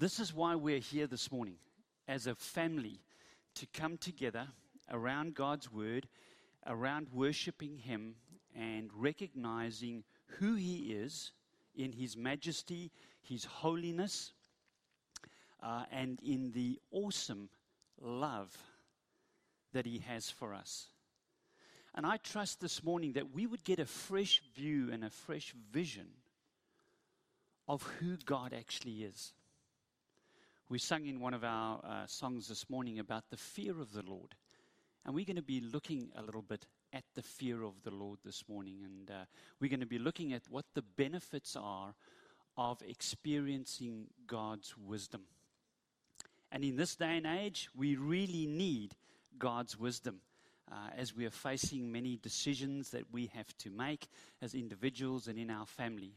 This is why we're here this morning as a family to come together around God's Word, around worshiping Him and recognizing who He is in His majesty, His holiness, uh, and in the awesome love that He has for us. And I trust this morning that we would get a fresh view and a fresh vision of who God actually is. We sung in one of our uh, songs this morning about the fear of the Lord. And we're going to be looking a little bit at the fear of the Lord this morning. And uh, we're going to be looking at what the benefits are of experiencing God's wisdom. And in this day and age, we really need God's wisdom. Uh, as we are facing many decisions that we have to make as individuals and in our family.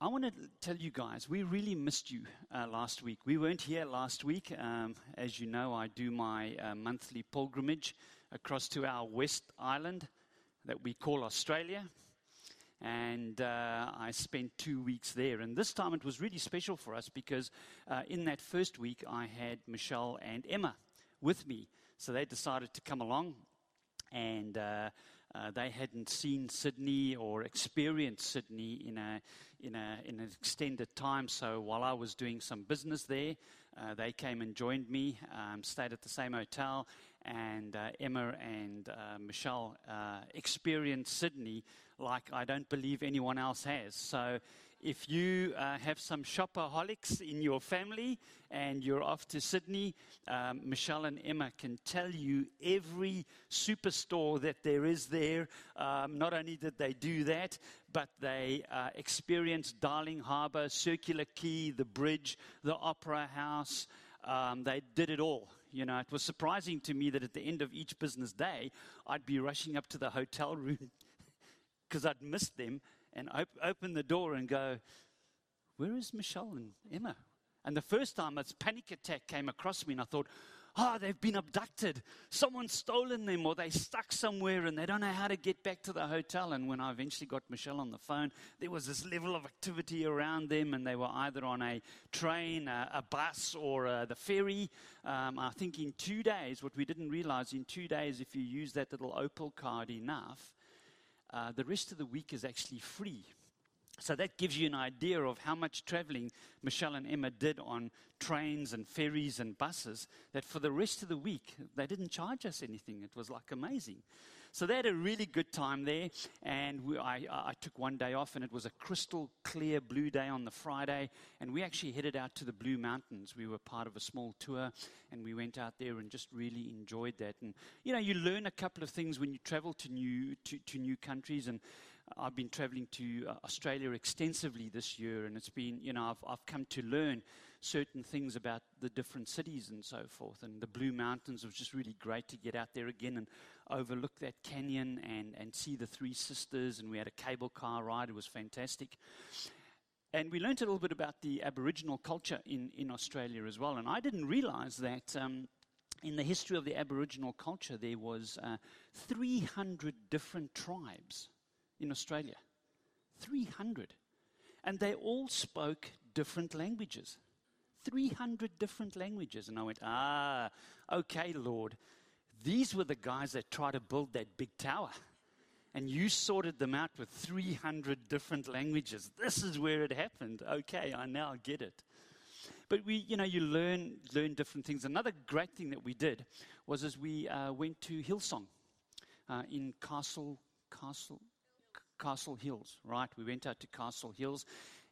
I want to tell you guys, we really missed you uh, last week. We weren't here last week. Um, as you know, I do my uh, monthly pilgrimage across to our West Island that we call Australia and uh, I spent two weeks there. And this time it was really special for us because uh, in that first week I had Michelle and Emma with me. So they decided to come along, and uh, they hadn't seen Sydney or experienced Sydney in, a, in, a, in an extended time. So while I was doing some business there, uh, they came and joined me, um, stayed at the same hotel, and uh, Emma and uh, Michelle uh, experienced Sydney like I don't believe anyone else has. So if you uh, have some shopaholics in your family and you're off to Sydney, um, Michelle and Emma can tell you every superstore that there is there. Um, not only did they do that, but they uh, experienced Darling Harbour, Circular Quay, the bridge, the Opera House. Um, they did it all. You know, it was surprising to me that at the end of each business day, I'd be rushing up to the hotel room because I'd missed them and op- open the door and go, Where is Michelle and Emma? And the first time, this panic attack came across me, and I thought, Oh, they've been abducted. Someone's stolen them, or they're stuck somewhere and they don't know how to get back to the hotel. And when I eventually got Michelle on the phone, there was this level of activity around them, and they were either on a train, a, a bus, or uh, the ferry. Um, I think in two days, what we didn't realize, in two days, if you use that little Opal card enough, uh, the rest of the week is actually free. So that gives you an idea of how much traveling Michelle and Emma did on trains and ferries and buses, that for the rest of the week, they didn't charge us anything. It was like amazing. So they had a really good time there, and we, I, I took one day off, and it was a crystal clear blue day on the Friday, and we actually headed out to the Blue Mountains. We were part of a small tour, and we went out there and just really enjoyed that. And, you know, you learn a couple of things when you travel to new, to, to new countries, and I've been traveling to uh, Australia extensively this year, and it's been, you know, I've, I've come to learn certain things about the different cities and so forth. And the Blue Mountains was just really great to get out there again and overlook that canyon and, and see the Three Sisters. And we had a cable car ride, it was fantastic. And we learned a little bit about the Aboriginal culture in, in Australia as well. And I didn't realize that. Um, in the history of the Aboriginal culture, there was uh, 300 different tribes in Australia. 300. And they all spoke different languages. 300 different languages. And I went, ah, okay, Lord. These were the guys that tried to build that big tower. And you sorted them out with 300 different languages. This is where it happened. Okay, I now get it. But we, you know, you learn, learn different things. Another great thing that we did was as we uh, went to Hillsong uh, in Castle, Castle, Castle Hills, right? We went out to Castle Hills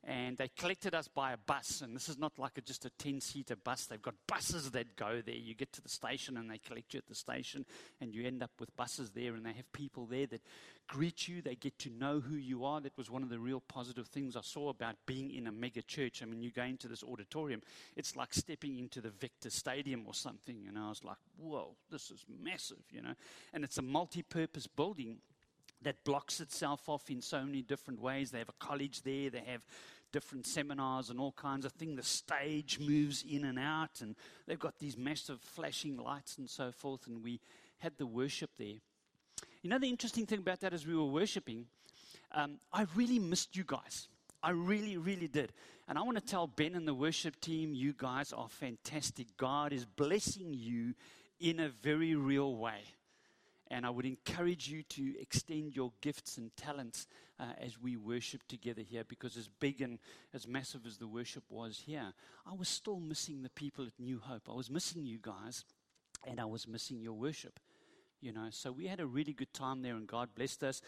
and they collected us by a bus. And this is not like a, just a 10 seater bus. They've got buses that go there. You get to the station and they collect you at the station and you end up with buses there and they have people there that greet you. They get to know who you are. That was one of the real positive things I saw about being in a mega church. I mean, you go into this auditorium, it's like stepping into the Vector Stadium or something. And I was like, whoa, this is massive, you know. And it's a multi purpose building that blocks itself off in so many different ways. They have a college there, they have different seminars and all kinds of things. The stage moves in and out, and they've got these massive flashing lights and so forth. And we had the worship there. You know, the interesting thing about that as we were worshiping, um, I really missed you guys. I really, really did. And I want to tell Ben and the worship team, you guys are fantastic. God is blessing you in a very real way. And I would encourage you to extend your gifts and talents uh, as we worship together here because, as big and as massive as the worship was here, I was still missing the people at New Hope. I was missing you guys, and I was missing your worship. You know, so we had a really good time there, and God blessed us.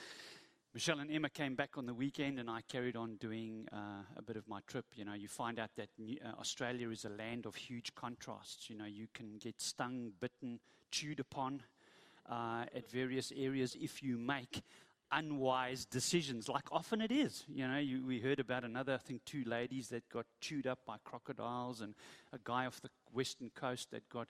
Michelle and Emma came back on the weekend, and I carried on doing uh, a bit of my trip. You know, you find out that New, uh, Australia is a land of huge contrasts. You know, you can get stung, bitten, chewed upon uh, at various areas if you make unwise decisions, like often it is. You know, you, we heard about another, I think, two ladies that got chewed up by crocodiles, and a guy off the western coast that got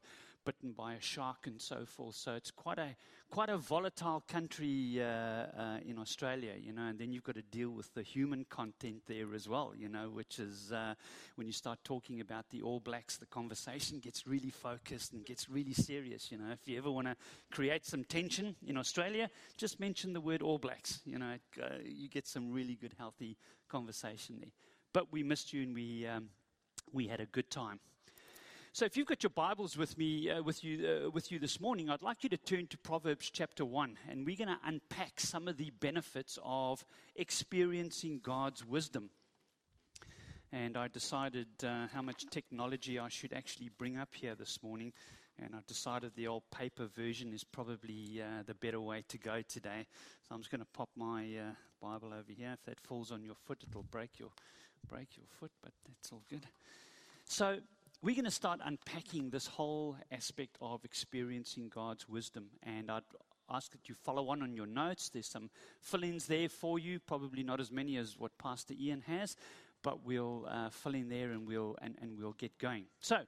bitten by a shark and so forth. So it's quite a quite a volatile country uh, uh, in Australia, you know. And then you've got to deal with the human content there as well, you know, which is uh, when you start talking about the All Blacks, the conversation gets really focused and gets really serious. You know, if you ever want to create some tension in Australia, just mention the word All Blacks. You know, uh, you get some really good, healthy conversation there. But we missed you and we um, we had a good time. So, if you've got your Bibles with me, uh, with you, uh, with you this morning, I'd like you to turn to Proverbs chapter one, and we're going to unpack some of the benefits of experiencing God's wisdom. And I decided uh, how much technology I should actually bring up here this morning, and I decided the old paper version is probably uh, the better way to go today. So I'm just going to pop my uh, Bible over here. If that falls on your foot, it'll break your break your foot, but that's all good. So we're going to start unpacking this whole aspect of experiencing God's wisdom. And I'd ask that you follow on on your notes. There's some fill ins there for you, probably not as many as what Pastor Ian has, but we'll uh, fill in there and we'll, and, and we'll get going. So,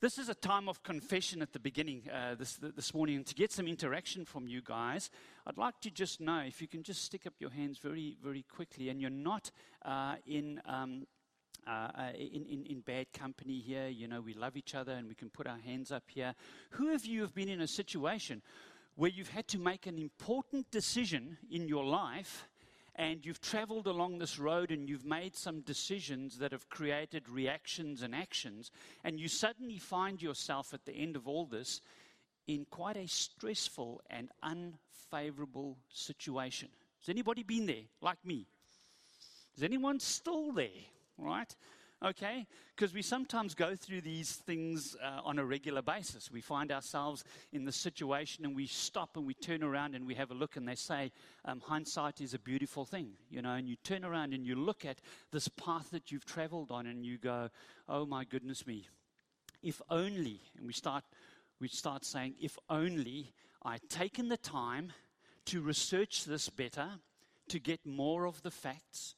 this is a time of confession at the beginning uh, this, this morning. And to get some interaction from you guys, I'd like to just know if you can just stick up your hands very, very quickly and you're not uh, in. Um, uh, uh, in, in, in bad company here. You know, we love each other and we can put our hands up here. Who of you have been in a situation where you've had to make an important decision in your life and you've traveled along this road and you've made some decisions that have created reactions and actions, and you suddenly find yourself at the end of all this in quite a stressful and unfavorable situation. Has anybody been there like me? Is anyone still there? Right? Okay? Because we sometimes go through these things uh, on a regular basis. We find ourselves in the situation and we stop and we turn around and we have a look and they say, um, hindsight is a beautiful thing, you know, and you turn around and you look at this path that you've traveled on and you go, oh my goodness me, if only, and we start, we start saying, if only I'd taken the time to research this better, to get more of the facts,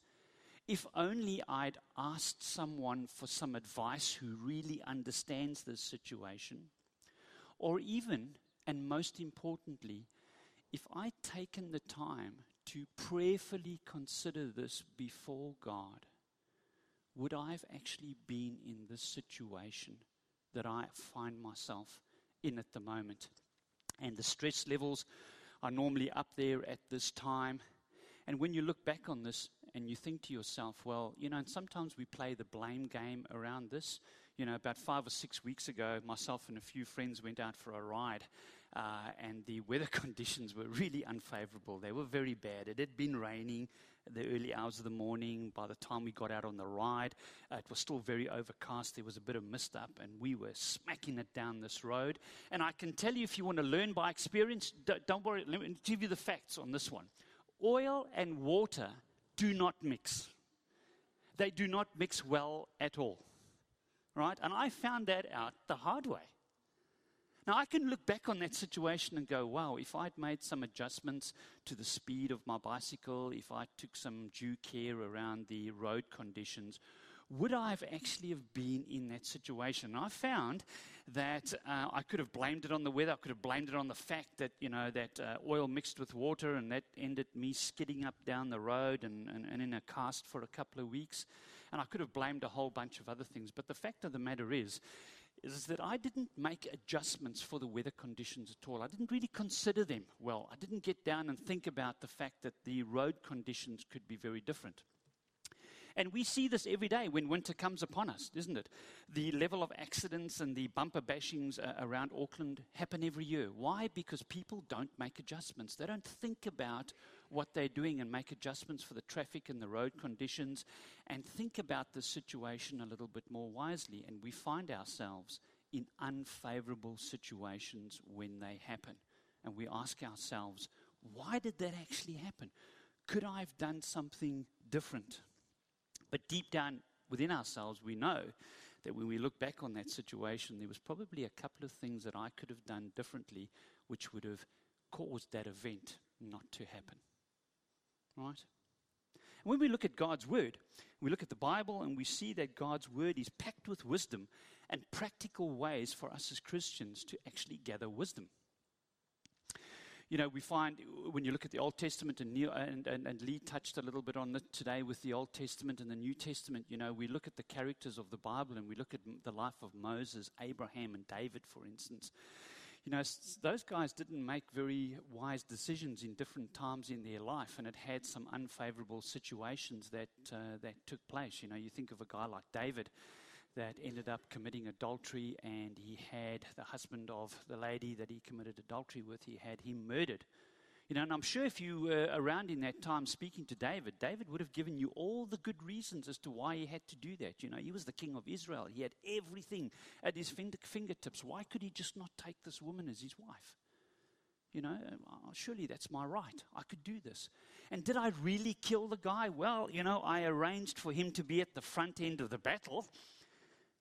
if only I'd asked someone for some advice who really understands this situation, or even, and most importantly, if I'd taken the time to prayerfully consider this before God, would I have actually been in this situation that I find myself in at the moment? And the stress levels are normally up there at this time. And when you look back on this, and you think to yourself, well, you know, and sometimes we play the blame game around this. You know, about five or six weeks ago, myself and a few friends went out for a ride, uh, and the weather conditions were really unfavorable. They were very bad. It had been raining the early hours of the morning. By the time we got out on the ride, uh, it was still very overcast. There was a bit of mist up, and we were smacking it down this road. And I can tell you, if you want to learn by experience, don't, don't worry, let me give you the facts on this one. Oil and water do not mix. They do not mix well at all. Right? And I found that out the hard way. Now, I can look back on that situation and go, wow, if I'd made some adjustments to the speed of my bicycle, if I took some due care around the road conditions, would I have actually have been in that situation? And I found that uh, I could have blamed it on the weather. I could have blamed it on the fact that, you know, that uh, oil mixed with water and that ended me skidding up down the road and, and, and in a cast for a couple of weeks. And I could have blamed a whole bunch of other things. But the fact of the matter is, is that I didn't make adjustments for the weather conditions at all. I didn't really consider them well. I didn't get down and think about the fact that the road conditions could be very different. And we see this every day when winter comes upon us, isn't it? The level of accidents and the bumper bashings uh, around Auckland happen every year. Why? Because people don't make adjustments. They don't think about what they're doing and make adjustments for the traffic and the road conditions and think about the situation a little bit more wisely. And we find ourselves in unfavorable situations when they happen. And we ask ourselves, why did that actually happen? Could I have done something different? But deep down within ourselves, we know that when we look back on that situation, there was probably a couple of things that I could have done differently which would have caused that event not to happen. Right? And when we look at God's Word, we look at the Bible and we see that God's Word is packed with wisdom and practical ways for us as Christians to actually gather wisdom you know, we find when you look at the Old Testament, and, and, and, and Lee touched a little bit on it today with the Old Testament and the New Testament, you know, we look at the characters of the Bible and we look at the life of Moses, Abraham, and David, for instance. You know, those guys didn't make very wise decisions in different times in their life, and it had some unfavorable situations that, uh, that took place. You know, you think of a guy like David that ended up committing adultery, and he had the husband of the lady that he committed adultery with, he had him murdered. You know, and I'm sure if you were around in that time speaking to David, David would have given you all the good reasons as to why he had to do that. You know, he was the king of Israel, he had everything at his fingertips. Why could he just not take this woman as his wife? You know, uh, surely that's my right. I could do this. And did I really kill the guy? Well, you know, I arranged for him to be at the front end of the battle.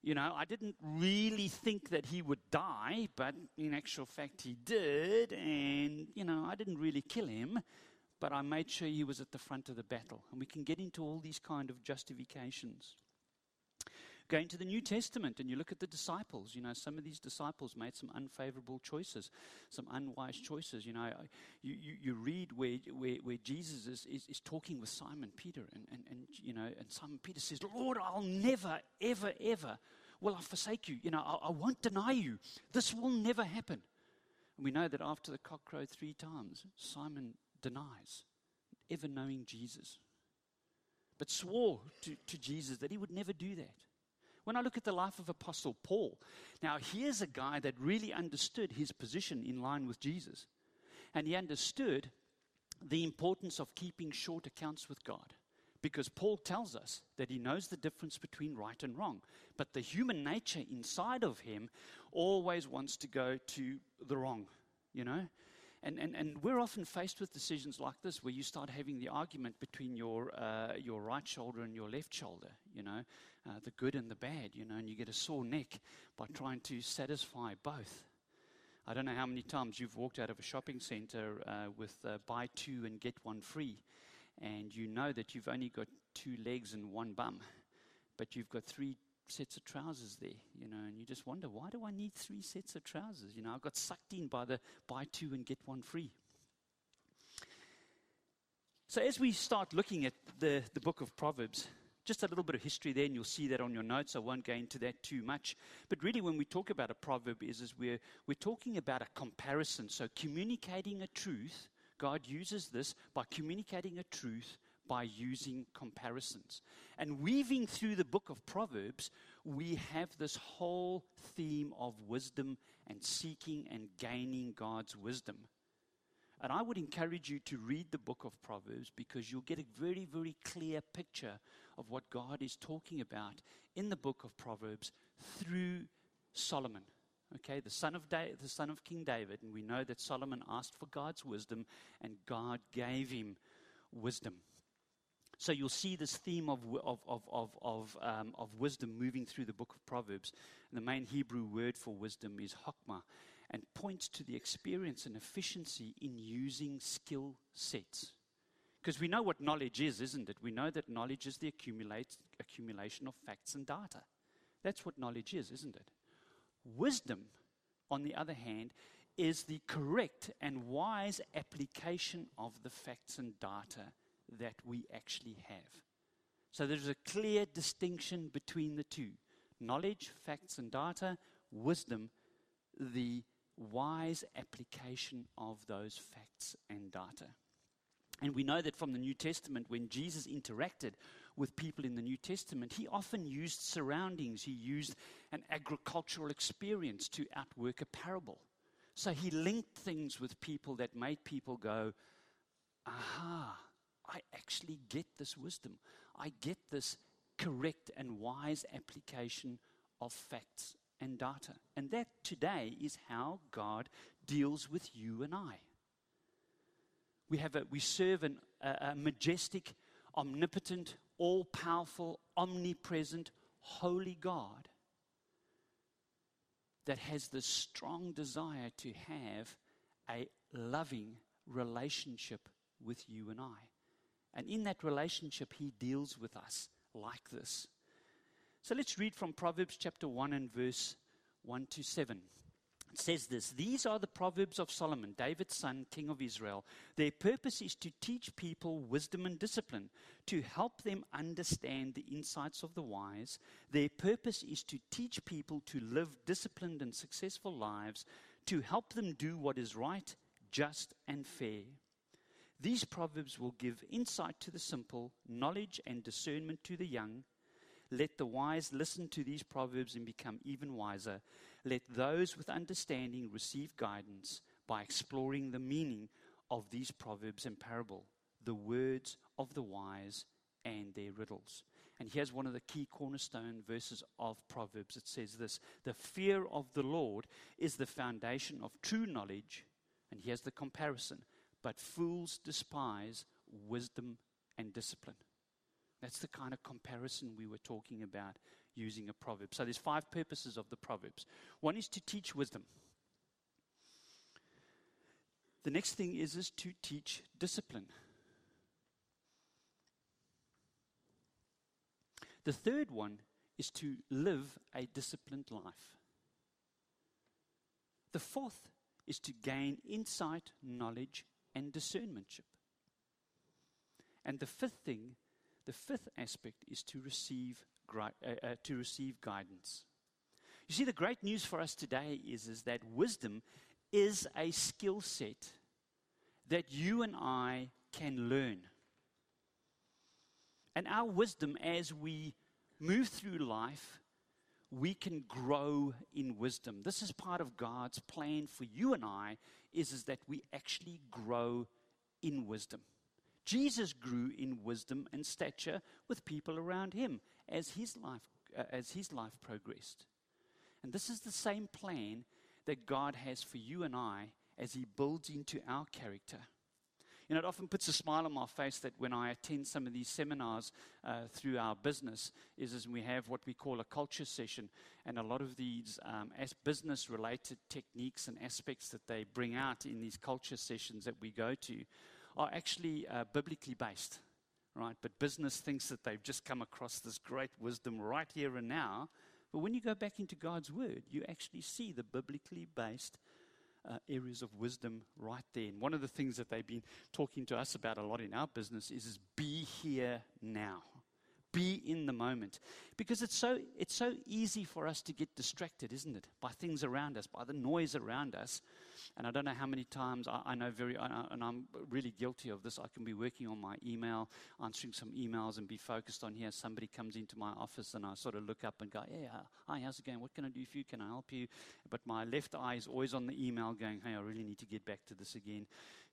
You know, I didn't really think that he would die, but in actual fact, he did. And, you know, I didn't really kill him, but I made sure he was at the front of the battle. And we can get into all these kind of justifications. Going to the New Testament and you look at the disciples. You know, some of these disciples made some unfavorable choices, some unwise choices. You know, you, you, you read where, where, where Jesus is, is, is, talking with Simon Peter, and, and, and, you know, and Simon Peter says, Lord, I'll never, ever, ever will I forsake you. You know, I, I won't deny you. This will never happen. And we know that after the cock crowed three times, Simon denies ever knowing Jesus, but swore to, to Jesus that he would never do that. When I look at the life of Apostle Paul, now here's a guy that really understood his position in line with Jesus. And he understood the importance of keeping short accounts with God. Because Paul tells us that he knows the difference between right and wrong. But the human nature inside of him always wants to go to the wrong, you know? And, and, and we're often faced with decisions like this where you start having the argument between your, uh, your right shoulder and your left shoulder, you know, uh, the good and the bad, you know, and you get a sore neck by trying to satisfy both. I don't know how many times you've walked out of a shopping center uh, with uh, buy two and get one free, and you know that you've only got two legs and one bum, but you've got three sets of trousers there, you know, and you just wonder, why do I need three sets of trousers? You know, I got sucked in by the buy two and get one free. So, as we start looking at the, the book of Proverbs, just a little bit of history there, and you'll see that on your notes. I won't go into that too much. But really, when we talk about a proverb, is, is we're, we're talking about a comparison. So, communicating a truth, God uses this by communicating a truth by using comparisons. And weaving through the book of Proverbs, we have this whole theme of wisdom and seeking and gaining God's wisdom. And I would encourage you to read the book of Proverbs because you'll get a very, very clear picture of what God is talking about in the book of Proverbs through Solomon. Okay, the son of da- the son of King David, and we know that Solomon asked for God's wisdom, and God gave him wisdom. So you'll see this theme of, of, of, of, of, um, of wisdom moving through the book of Proverbs. And the main Hebrew word for wisdom is chokmah and points to the experience and efficiency in using skill sets. Because we know what knowledge is, isn't it? We know that knowledge is the accumulate, accumulation of facts and data. That's what knowledge is, isn't it? Wisdom, on the other hand, is the correct and wise application of the facts and data that we actually have. So there's a clear distinction between the two knowledge, facts, and data, wisdom, the wise application of those facts and data. And we know that from the New Testament, when Jesus interacted with people in the New Testament, he often used surroundings. He used an agricultural experience to outwork a parable. So he linked things with people that made people go, aha, I actually get this wisdom. I get this correct and wise application of facts and data. And that today is how God deals with you and I. We, have a, we serve an, a, a majestic, omnipotent, all powerful, omnipresent, holy God that has the strong desire to have a loving relationship with you and I. And in that relationship, He deals with us like this. So let's read from Proverbs chapter 1 and verse 1 to 7. Says this These are the Proverbs of Solomon, David's son, king of Israel. Their purpose is to teach people wisdom and discipline, to help them understand the insights of the wise. Their purpose is to teach people to live disciplined and successful lives, to help them do what is right, just, and fair. These proverbs will give insight to the simple, knowledge and discernment to the young. Let the wise listen to these proverbs and become even wiser. Let those with understanding receive guidance by exploring the meaning of these proverbs and parable, the words of the wise and their riddles. And here's one of the key cornerstone verses of Proverbs. It says this The fear of the Lord is the foundation of true knowledge. And here's the comparison. But fools despise wisdom and discipline. That's the kind of comparison we were talking about using a proverb. So there's five purposes of the proverbs. One is to teach wisdom. The next thing is, is to teach discipline. The third one is to live a disciplined life. The fourth is to gain insight, knowledge, and discernmentship. And the fifth thing the fifth aspect is to receive, Uh, uh, to receive guidance. You see, the great news for us today is, is that wisdom is a skill set that you and I can learn. And our wisdom, as we move through life, we can grow in wisdom. This is part of God's plan for you and I, is, is that we actually grow in wisdom. Jesus grew in wisdom and stature with people around him as his life, uh, as his life progressed. And this is the same plan that God has for you and I as he builds into our character. You know, it often puts a smile on my face that when I attend some of these seminars uh, through our business, is, is we have what we call a culture session, and a lot of these um, as business-related techniques and aspects that they bring out in these culture sessions that we go to are actually uh, biblically based, right? But business thinks that they've just come across this great wisdom right here and now. But when you go back into God's Word, you actually see the biblically based uh, areas of wisdom right there. And one of the things that they've been talking to us about a lot in our business is, is be here now be in the moment. Because it's so, it's so easy for us to get distracted, isn't it? By things around us, by the noise around us. And I don't know how many times I, I know very, and I'm really guilty of this. I can be working on my email, answering some emails, and be focused on here. Somebody comes into my office, and I sort of look up and go, "Yeah, uh, hi, how's it going? What can I do for you? Can I help you?" But my left eye is always on the email, going, "Hey, I really need to get back to this again."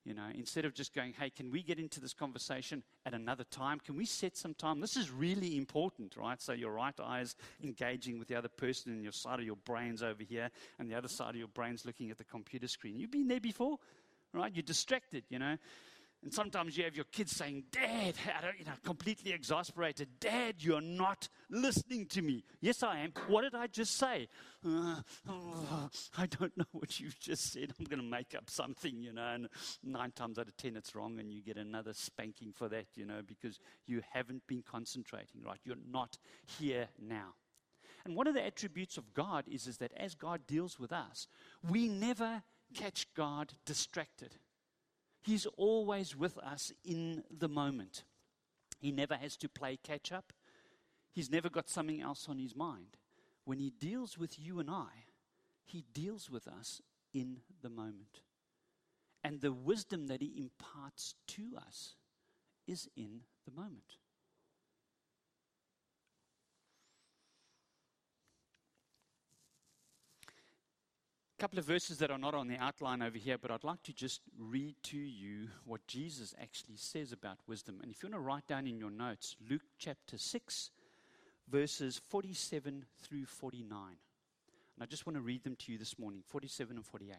You know, instead of just going, hey, can we get into this conversation at another time? Can we set some time? This is really important, right? So your right eye is engaging with the other person, and your side of your brain's over here, and the other side of your brain's looking at the computer screen. You've been there before, right? You're distracted, you know. And sometimes you have your kids saying, Dad, you know, completely exasperated, Dad, you're not listening to me. Yes, I am. What did I just say? Uh, oh, I don't know what you've just said. I'm going to make up something, you know, and nine times out of ten it's wrong, and you get another spanking for that, you know, because you haven't been concentrating, right? You're not here now. And one of the attributes of God is, is that as God deals with us, we never catch God distracted. He's always with us in the moment. He never has to play catch up. He's never got something else on his mind. When he deals with you and I, he deals with us in the moment. And the wisdom that he imparts to us is in the moment. Couple of verses that are not on the outline over here, but I'd like to just read to you what Jesus actually says about wisdom. And if you want to write down in your notes, Luke chapter 6, verses 47 through 49. And I just want to read them to you this morning 47 and 48.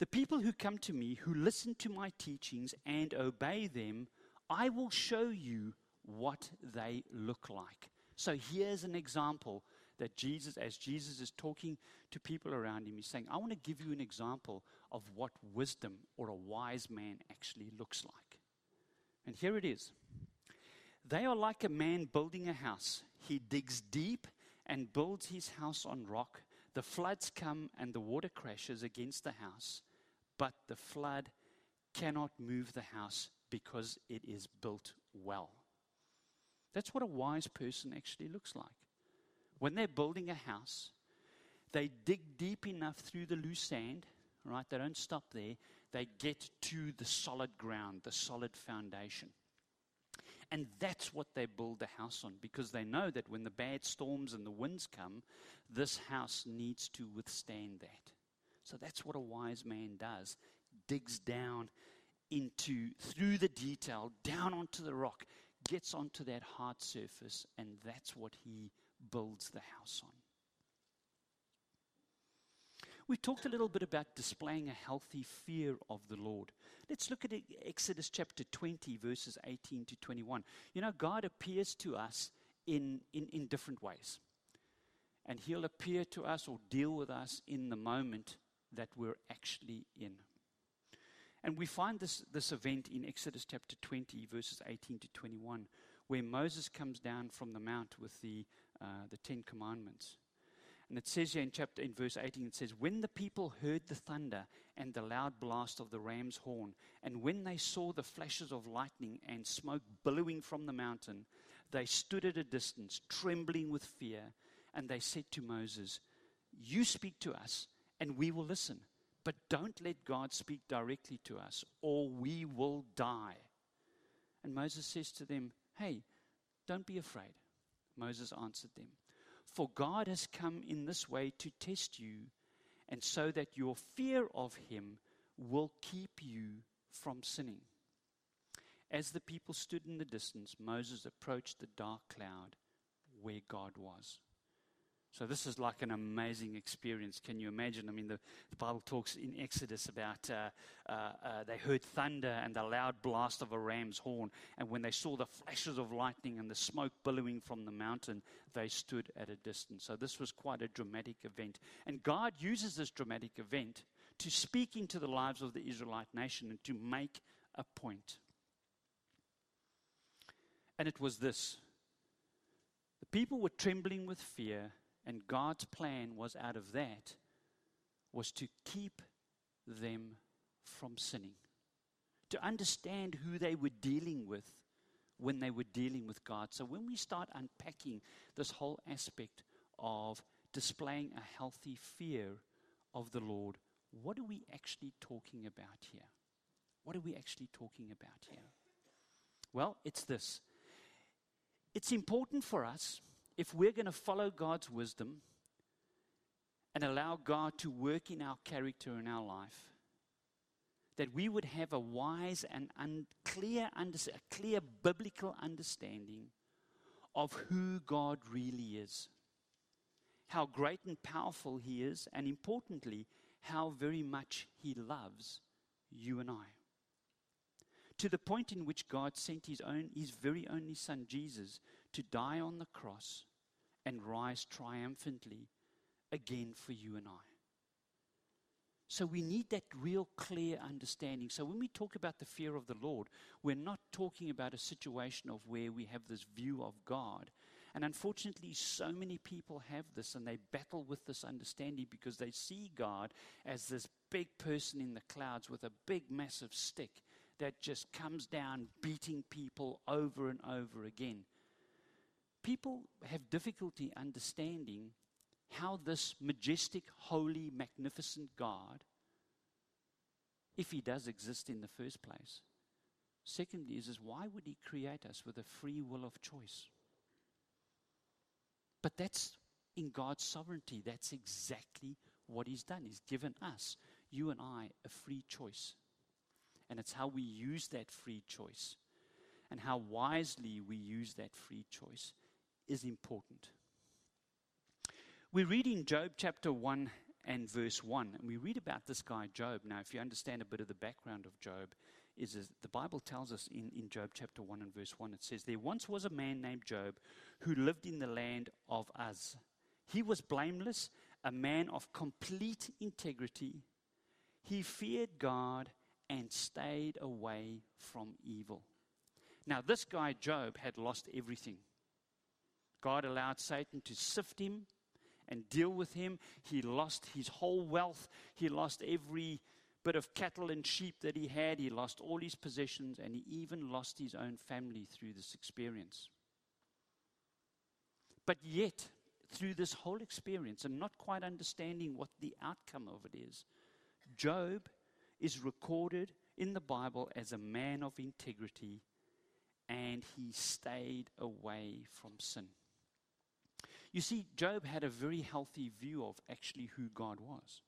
The people who come to me, who listen to my teachings and obey them, I will show you what they look like. So here's an example that Jesus, as Jesus is talking to people around him, he's saying, I want to give you an example of what wisdom or a wise man actually looks like. And here it is. They are like a man building a house. He digs deep and builds his house on rock. The floods come and the water crashes against the house, but the flood cannot move the house because it is built well. That's what a wise person actually looks like. When they're building a house, they dig deep enough through the loose sand, right? They don't stop there. They get to the solid ground, the solid foundation. And that's what they build the house on because they know that when the bad storms and the winds come, this house needs to withstand that. So that's what a wise man does digs down into, through the detail, down onto the rock, gets onto that hard surface, and that's what he builds the house on. We talked a little bit about displaying a healthy fear of the Lord. Let's look at Exodus chapter 20, verses 18 to 21. You know, God appears to us in, in, in different ways. And He'll appear to us or deal with us in the moment that we're actually in. And we find this, this event in Exodus chapter 20, verses 18 to 21, where Moses comes down from the mount with the, uh, the Ten Commandments. And it says here in chapter in verse 18, it says, When the people heard the thunder and the loud blast of the ram's horn, and when they saw the flashes of lightning and smoke billowing from the mountain, they stood at a distance, trembling with fear, and they said to Moses, You speak to us, and we will listen. But don't let God speak directly to us, or we will die. And Moses says to them, Hey, don't be afraid. Moses answered them, For God has come in this way to test you, and so that your fear of him will keep you from sinning. As the people stood in the distance, Moses approached the dark cloud where God was. So this is like an amazing experience. Can you imagine? I mean, the, the Bible talks in Exodus about uh, uh, uh, they heard thunder and the loud blast of a ram's horn. And when they saw the flashes of lightning and the smoke billowing from the mountain, they stood at a distance. So this was quite a dramatic event. And God uses this dramatic event to speak into the lives of the Israelite nation and to make a point. And it was this the people were trembling with fear and God's plan was out of that was to keep them from sinning. To understand who they were dealing with when they were dealing with God. So when we start unpacking this whole aspect of displaying a healthy fear of the Lord, what are we actually talking about here? What are we actually talking about here? Well, it's this. It's important for us if we're going to follow God's wisdom and allow God to work in our character in our life, that we would have a wise and un- clear, under- a clear biblical understanding of who God really is, how great and powerful He is, and importantly, how very much He loves you and I. To the point in which God sent His own, His very only Son Jesus to die on the cross and rise triumphantly again for you and I. So we need that real clear understanding. So when we talk about the fear of the Lord, we're not talking about a situation of where we have this view of God. And unfortunately, so many people have this and they battle with this understanding because they see God as this big person in the clouds with a big, massive stick that just comes down beating people over and over again people have difficulty understanding how this majestic, holy, magnificent God, if he does exist in the first place, secondly, is, is why would he create us with a free will of choice? But that's in God's sovereignty. That's exactly what He's done. He's given us, you and I, a free choice. And it's how we use that free choice and how wisely we use that free choice is important. We're reading Job chapter 1 and verse 1, and we read about this guy, Job. Now, if you understand a bit of the background of Job, is, is the Bible tells us in, in Job chapter 1 and verse 1, it says, There once was a man named Job who lived in the land of Uz. He was blameless, a man of complete integrity. He feared God and stayed away from evil. Now, this guy, Job, had lost everything. God allowed Satan to sift him and deal with him. He lost his whole wealth. He lost every bit of cattle and sheep that he had. He lost all his possessions, and he even lost his own family through this experience. But yet, through this whole experience and not quite understanding what the outcome of it is, Job is recorded in the Bible as a man of integrity and he stayed away from sin. You see, Job had a very healthy view of actually who God was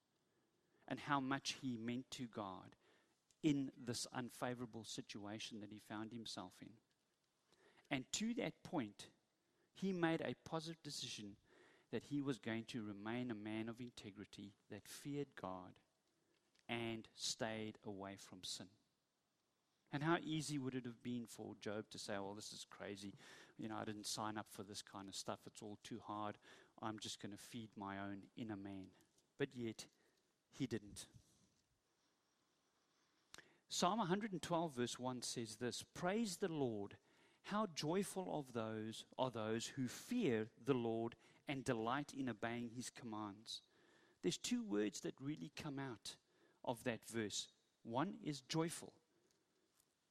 and how much he meant to God in this unfavorable situation that he found himself in. And to that point, he made a positive decision that he was going to remain a man of integrity that feared God and stayed away from sin. And how easy would it have been for Job to say, Well, this is crazy. You know, I didn't sign up for this kind of stuff. It's all too hard. I'm just going to feed my own inner man. But yet, he didn't. Psalm 112, verse 1 says this Praise the Lord. How joyful of those are those who fear the Lord and delight in obeying his commands. There's two words that really come out of that verse. One is joyful.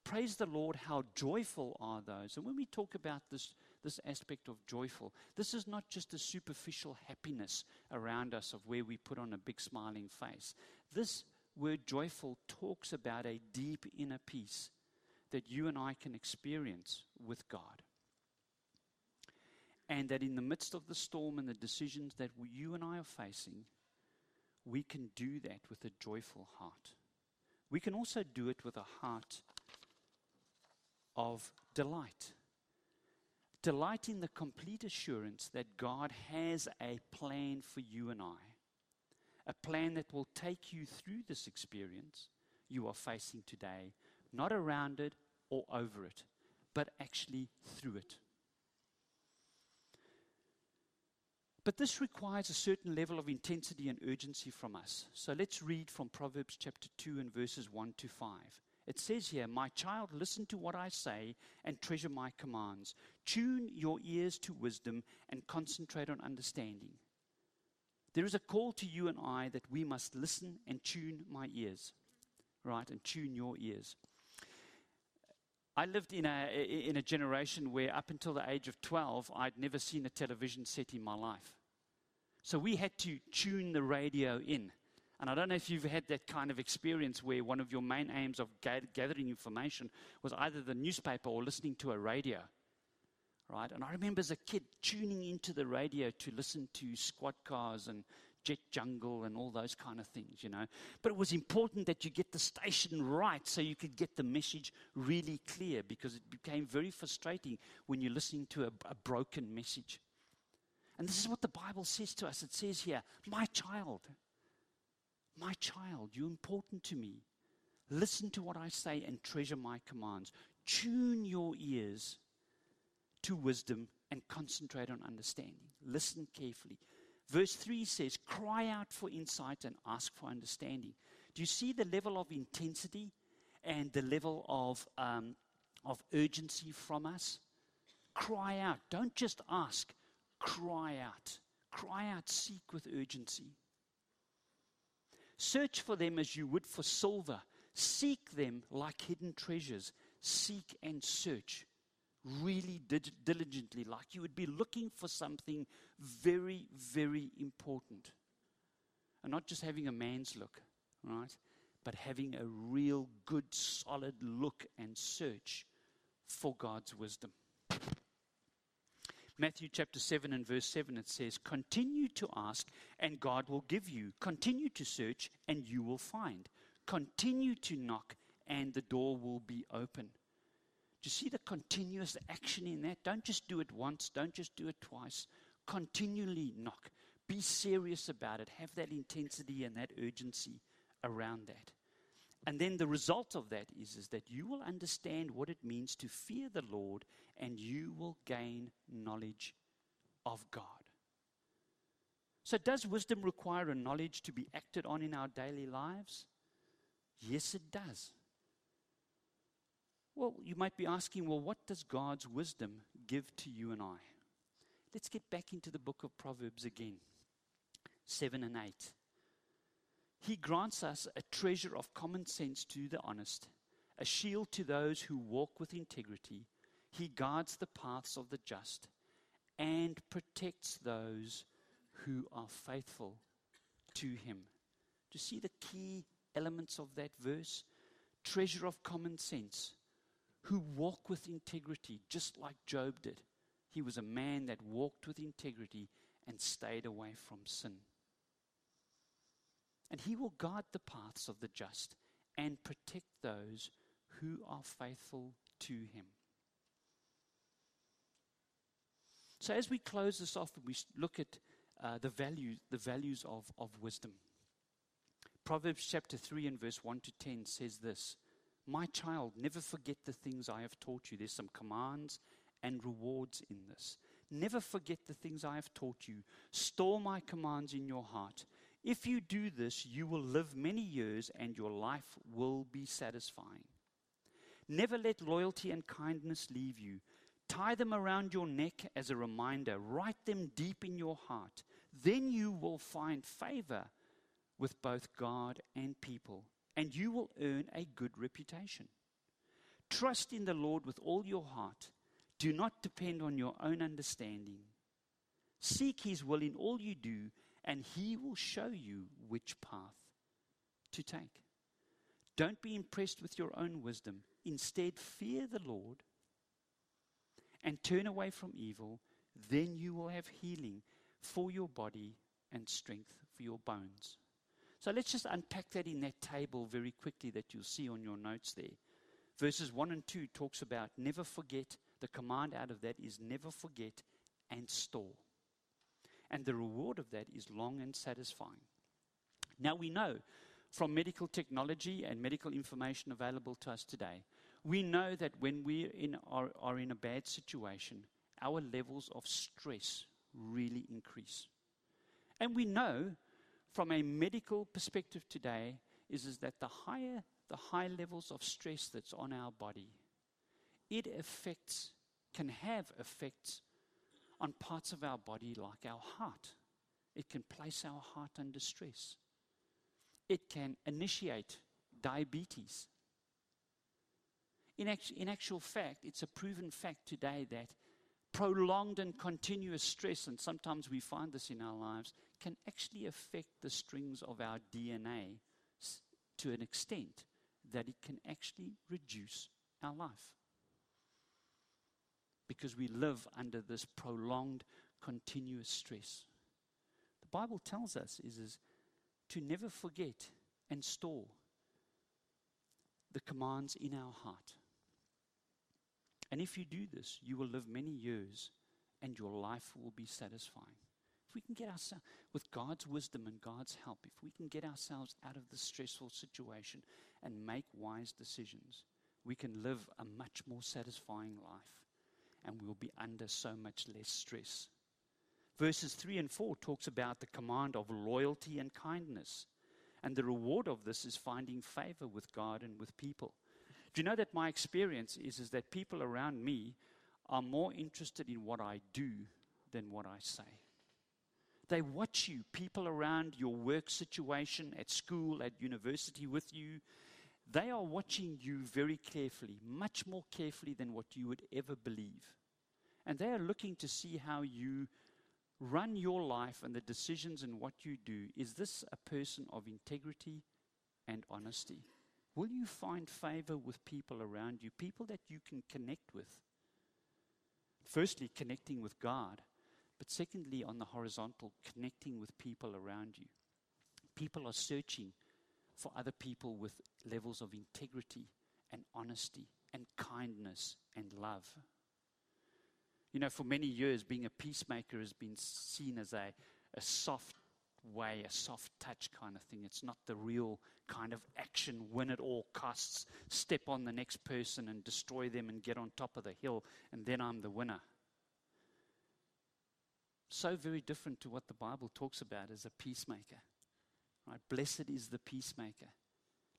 Praise the Lord, how joyful are those. And when we talk about this, this aspect of joyful, this is not just a superficial happiness around us of where we put on a big smiling face. This word joyful talks about a deep inner peace that you and I can experience with God. And that in the midst of the storm and the decisions that you and I are facing, we can do that with a joyful heart. We can also do it with a heart of delight. Delight in the complete assurance that God has a plan for you and I, a plan that will take you through this experience you are facing today, not around it or over it, but actually through it. But this requires a certain level of intensity and urgency from us. So let's read from Proverbs chapter 2 and verses 1 to 5. It says here, My child, listen to what I say and treasure my commands. Tune your ears to wisdom and concentrate on understanding. There is a call to you and I that we must listen and tune my ears, right? And tune your ears. I lived in a, in a generation where, up until the age of 12, I'd never seen a television set in my life. So we had to tune the radio in. And I don't know if you've had that kind of experience where one of your main aims of gathering information was either the newspaper or listening to a radio. Right? And I remember as a kid tuning into the radio to listen to squad cars and jet jungle and all those kind of things, you know. But it was important that you get the station right so you could get the message really clear because it became very frustrating when you're listening to a, a broken message. And this is what the Bible says to us. It says here, My child, my child, you're important to me. Listen to what I say and treasure my commands. Tune your ears to wisdom and concentrate on understanding. Listen carefully. Verse 3 says, Cry out for insight and ask for understanding. Do you see the level of intensity and the level of, um, of urgency from us? Cry out. Don't just ask, cry out. Cry out, seek with urgency. Search for them as you would for silver. Seek them like hidden treasures. Seek and search really diligently, like you would be looking for something very, very important. And not just having a man's look, right? But having a real good, solid look and search for God's wisdom. Matthew chapter 7 and verse 7, it says, Continue to ask, and God will give you. Continue to search, and you will find. Continue to knock, and the door will be open. Do you see the continuous action in that? Don't just do it once, don't just do it twice. Continually knock. Be serious about it. Have that intensity and that urgency around that. And then the result of that is, is that you will understand what it means to fear the Lord and you will gain knowledge of God. So, does wisdom require a knowledge to be acted on in our daily lives? Yes, it does. Well, you might be asking, well, what does God's wisdom give to you and I? Let's get back into the book of Proverbs again 7 and 8. He grants us a treasure of common sense to the honest, a shield to those who walk with integrity. He guards the paths of the just and protects those who are faithful to him. Do you see the key elements of that verse? Treasure of common sense, who walk with integrity, just like Job did. He was a man that walked with integrity and stayed away from sin and he will guide the paths of the just and protect those who are faithful to him. So, as we close this off, and we look at uh, the values, the values of, of wisdom. Proverbs chapter 3 and verse 1 to 10 says this My child, never forget the things I have taught you. There's some commands and rewards in this. Never forget the things I have taught you. Store my commands in your heart. If you do this, you will live many years and your life will be satisfying. Never let loyalty and kindness leave you. Tie them around your neck as a reminder. Write them deep in your heart. Then you will find favor with both God and people, and you will earn a good reputation. Trust in the Lord with all your heart. Do not depend on your own understanding. Seek his will in all you do and He will show you which path to take. Don't be impressed with your own wisdom. Instead, fear the Lord and turn away from evil. Then you will have healing for your body and strength for your bones. So let's just unpack that in that table very quickly that you'll see on your notes there. Verses 1 and 2 talks about never forget. The command out of that is never forget and store and the reward of that is long and satisfying. Now, we know from medical technology and medical information available to us today, we know that when we in, are, are in a bad situation, our levels of stress really increase. And we know from a medical perspective today is, is that the higher the high levels of stress that's on our body, it affects, can have effects on parts of our body like our heart. It can place our heart under stress. It can initiate diabetes. In, in actual fact, it's a proven fact today that prolonged and continuous stress, and sometimes we find this in our lives, can actually affect the strings of our DNA to an extent that it can actually reduce our life because we live under this prolonged, continuous stress. The Bible tells us is, is to never forget and store the commands in our heart. And if you do this, you will live many years and your life will be satisfying. If we can get ourselves, with God's wisdom and God's help, if we can get ourselves out of this stressful situation and make wise decisions, we can live a much more satisfying life and we'll be under so much less stress. Verses 3 and 4 talks about the command of loyalty and kindness. And the reward of this is finding favor with God and with people. Do you know that my experience is, is that people around me are more interested in what I do than what I say? They watch you, people around your work situation, at school, at university with you. They are watching you very carefully, much more carefully than what you would ever believe. And they are looking to see how you run your life and the decisions and what you do. Is this a person of integrity and honesty? Will you find favor with people around you, people that you can connect with? Firstly, connecting with God, but secondly, on the horizontal, connecting with people around you. People are searching for other people with levels of integrity and honesty and kindness and love. You know, for many years, being a peacemaker has been seen as a, a soft way, a soft touch kind of thing. It's not the real kind of action, win at all costs, step on the next person and destroy them and get on top of the hill, and then I'm the winner. So very different to what the Bible talks about as a peacemaker. Right? Blessed is the peacemaker.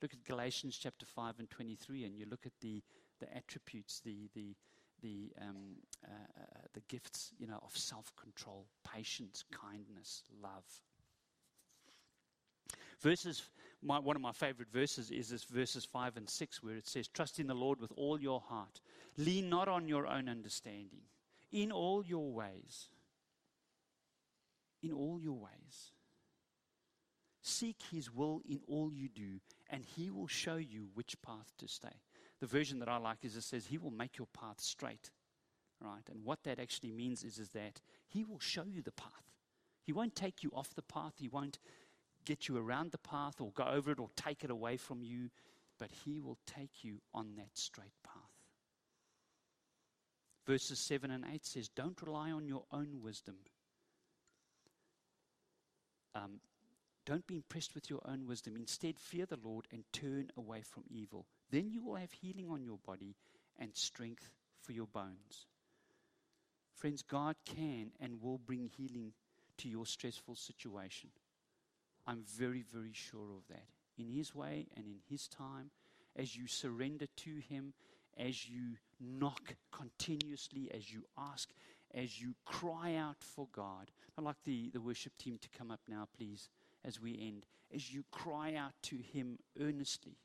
Look at Galatians chapter 5 and 23, and you look at the, the attributes, the, the, the, um, uh, uh, the gifts you know, of self control, patience, kindness, love. Verses, my, one of my favorite verses is this verses 5 and 6, where it says, Trust in the Lord with all your heart. Lean not on your own understanding. In all your ways. In all your ways. Seek his will in all you do, and he will show you which path to stay. The version that I like is it says, He will make your path straight. Right? And what that actually means is, is that He will show you the path. He won't take you off the path. He won't get you around the path or go over it or take it away from you, but He will take you on that straight path. Verses 7 and 8 says, Don't rely on your own wisdom. Um, don't be impressed with your own wisdom. Instead, fear the Lord and turn away from evil. Then you will have healing on your body and strength for your bones. Friends, God can and will bring healing to your stressful situation. I'm very, very sure of that. In His way and in His time, as you surrender to Him, as you knock continuously, as you ask, as you cry out for God. I'd like the, the worship team to come up now, please, as we end. As you cry out to Him earnestly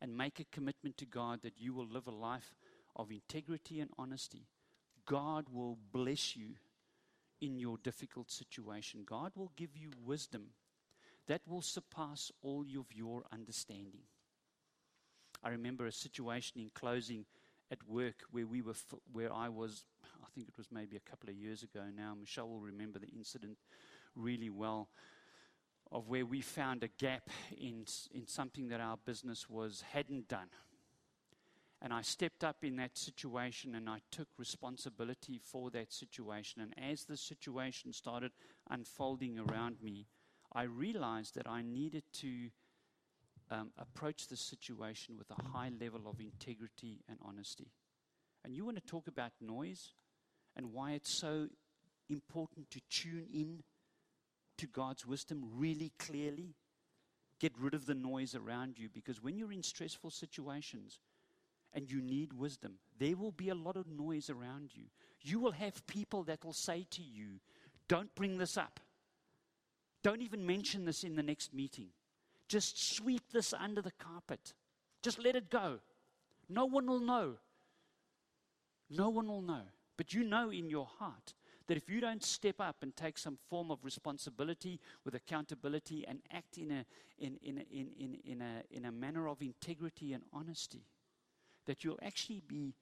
and make a commitment to God that you will live a life of integrity and honesty, God will bless you in your difficult situation. God will give you wisdom that will surpass all of your understanding. I remember a situation in closing at work where we were, where I was, I think it was maybe a couple of years ago now. Michelle will remember the incident really well of where we found a gap in, in something that our business was hadn't done. And I stepped up in that situation and I took responsibility for that situation. And as the situation started unfolding around me, I realized that I needed to um, approach the situation with a high level of integrity and honesty. And you want to talk about noise and why it's so important to tune in to God's wisdom really clearly? Get rid of the noise around you because when you're in stressful situations, and you need wisdom. There will be a lot of noise around you. You will have people that will say to you, Don't bring this up. Don't even mention this in the next meeting. Just sweep this under the carpet. Just let it go. No one will know. No one will know. But you know in your heart that if you don't step up and take some form of responsibility with accountability and act in a, in, in, in, in, in, a, in a manner of integrity and honesty, that you'll actually be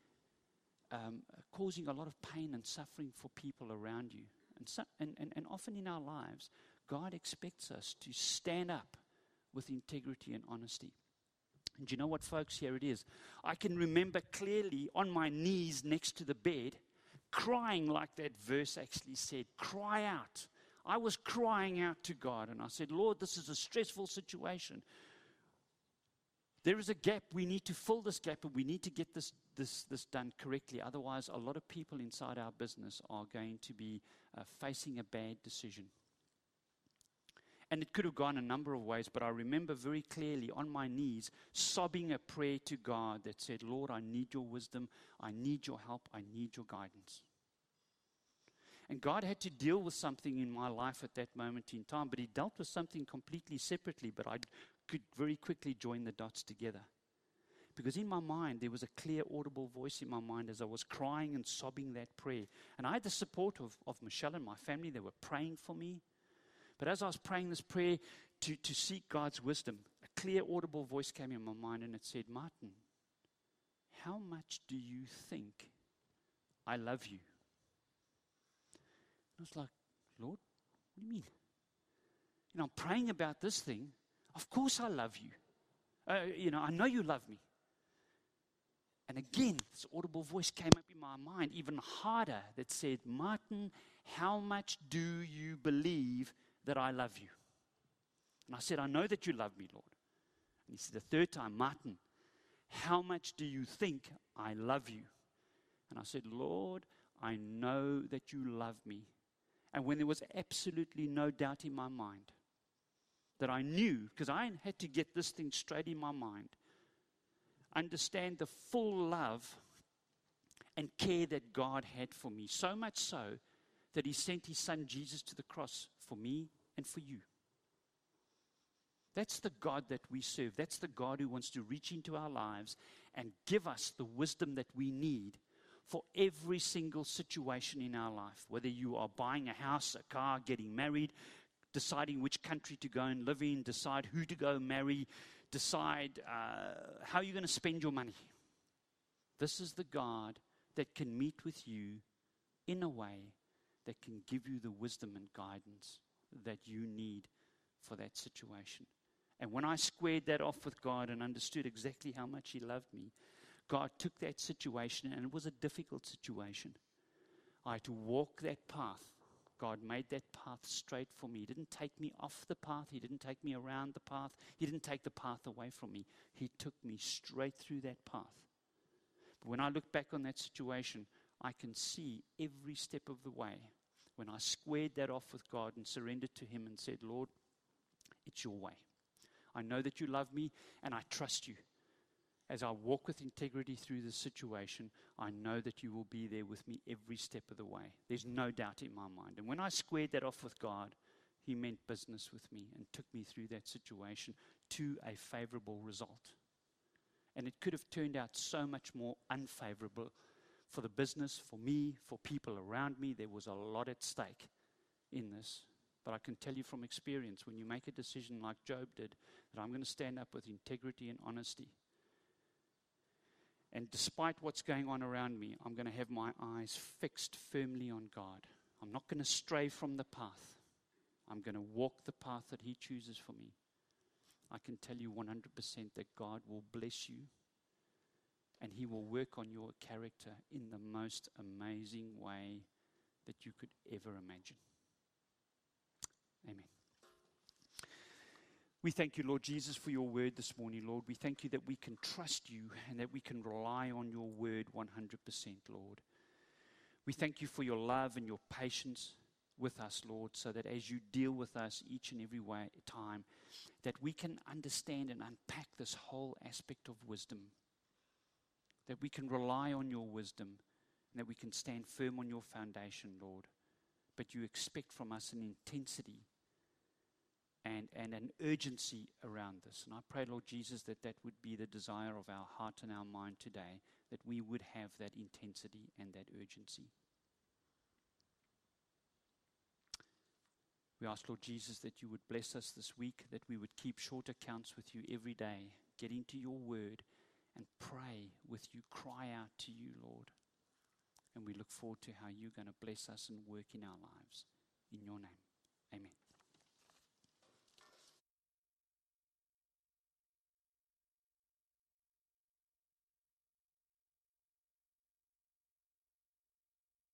um, causing a lot of pain and suffering for people around you. And, so, and, and, and often in our lives, God expects us to stand up with integrity and honesty. And you know what, folks? Here it is. I can remember clearly on my knees next to the bed, crying like that verse actually said cry out. I was crying out to God, and I said, Lord, this is a stressful situation. There is a gap. We need to fill this gap and we need to get this, this, this done correctly. Otherwise, a lot of people inside our business are going to be uh, facing a bad decision. And it could have gone a number of ways, but I remember very clearly on my knees sobbing a prayer to God that said, Lord, I need your wisdom, I need your help, I need your guidance. And God had to deal with something in my life at that moment in time, but He dealt with something completely separately, but I could very quickly join the dots together. Because in my mind, there was a clear, audible voice in my mind as I was crying and sobbing that prayer. And I had the support of, of Michelle and my family. They were praying for me. But as I was praying this prayer to, to seek God's wisdom, a clear, audible voice came in my mind and it said, Martin, how much do you think I love you. And I was like, Lord, what do you mean? You know, I'm praying about this thing. Of course I love you. Uh, you know, I know you love me. And again, this audible voice came up in my mind, even harder, that said, Martin, how much do you believe that I love you? And I said, I know that you love me, Lord. And he said, the third time, Martin, how much do you think I love you? And I said, Lord, I know that you love me. And when there was absolutely no doubt in my mind, that I knew, because I had to get this thing straight in my mind, understand the full love and care that God had for me. So much so that He sent His Son Jesus to the cross for me and for you. That's the God that we serve. That's the God who wants to reach into our lives and give us the wisdom that we need for every single situation in our life. Whether you are buying a house, a car, getting married, deciding which country to go and live in, decide who to go marry, decide uh, how you're going to spend your money. This is the God that can meet with you in a way that can give you the wisdom and guidance that you need for that situation. And when I squared that off with God and understood exactly how much He loved me, God took that situation, and it was a difficult situation. I had to walk that path God made that path straight for me. He didn't take me off the path. He didn't take me around the path. He didn't take the path away from me. He took me straight through that path. But when I look back on that situation, I can see every step of the way when I squared that off with God and surrendered to Him and said, Lord, it's your way. I know that you love me and I trust you as I walk with integrity through this situation, I know that you will be there with me every step of the way. There's no doubt in my mind. And when I squared that off with God, He meant business with me and took me through that situation to a favorable result. And it could have turned out so much more unfavorable for the business, for me, for people around me. There was a lot at stake in this. But I can tell you from experience, when you make a decision like Job did, that I'm going to stand up with integrity and honesty and despite what's going on around me, I'm going to have my eyes fixed firmly on God. I'm not going to stray from the path. I'm going to walk the path that He chooses for me. I can tell you 100% that God will bless you and He will work on your character in the most amazing way that you could ever imagine. Amen. We thank you, Lord Jesus, for your word this morning, Lord. We thank you that we can trust you and that we can rely on your word 100%, Lord. We thank you for your love and your patience with us, Lord, so that as you deal with us each and every way, time, that we can understand and unpack this whole aspect of wisdom. That we can rely on your wisdom and that we can stand firm on your foundation, Lord. But you expect from us an intensity and, and an urgency around this. And I pray, Lord Jesus, that that would be the desire of our heart and our mind today, that we would have that intensity and that urgency. We ask, Lord Jesus, that you would bless us this week, that we would keep short accounts with you every day, get into your word, and pray with you, cry out to you, Lord. And we look forward to how you're going to bless us and work in our lives. In your name, amen.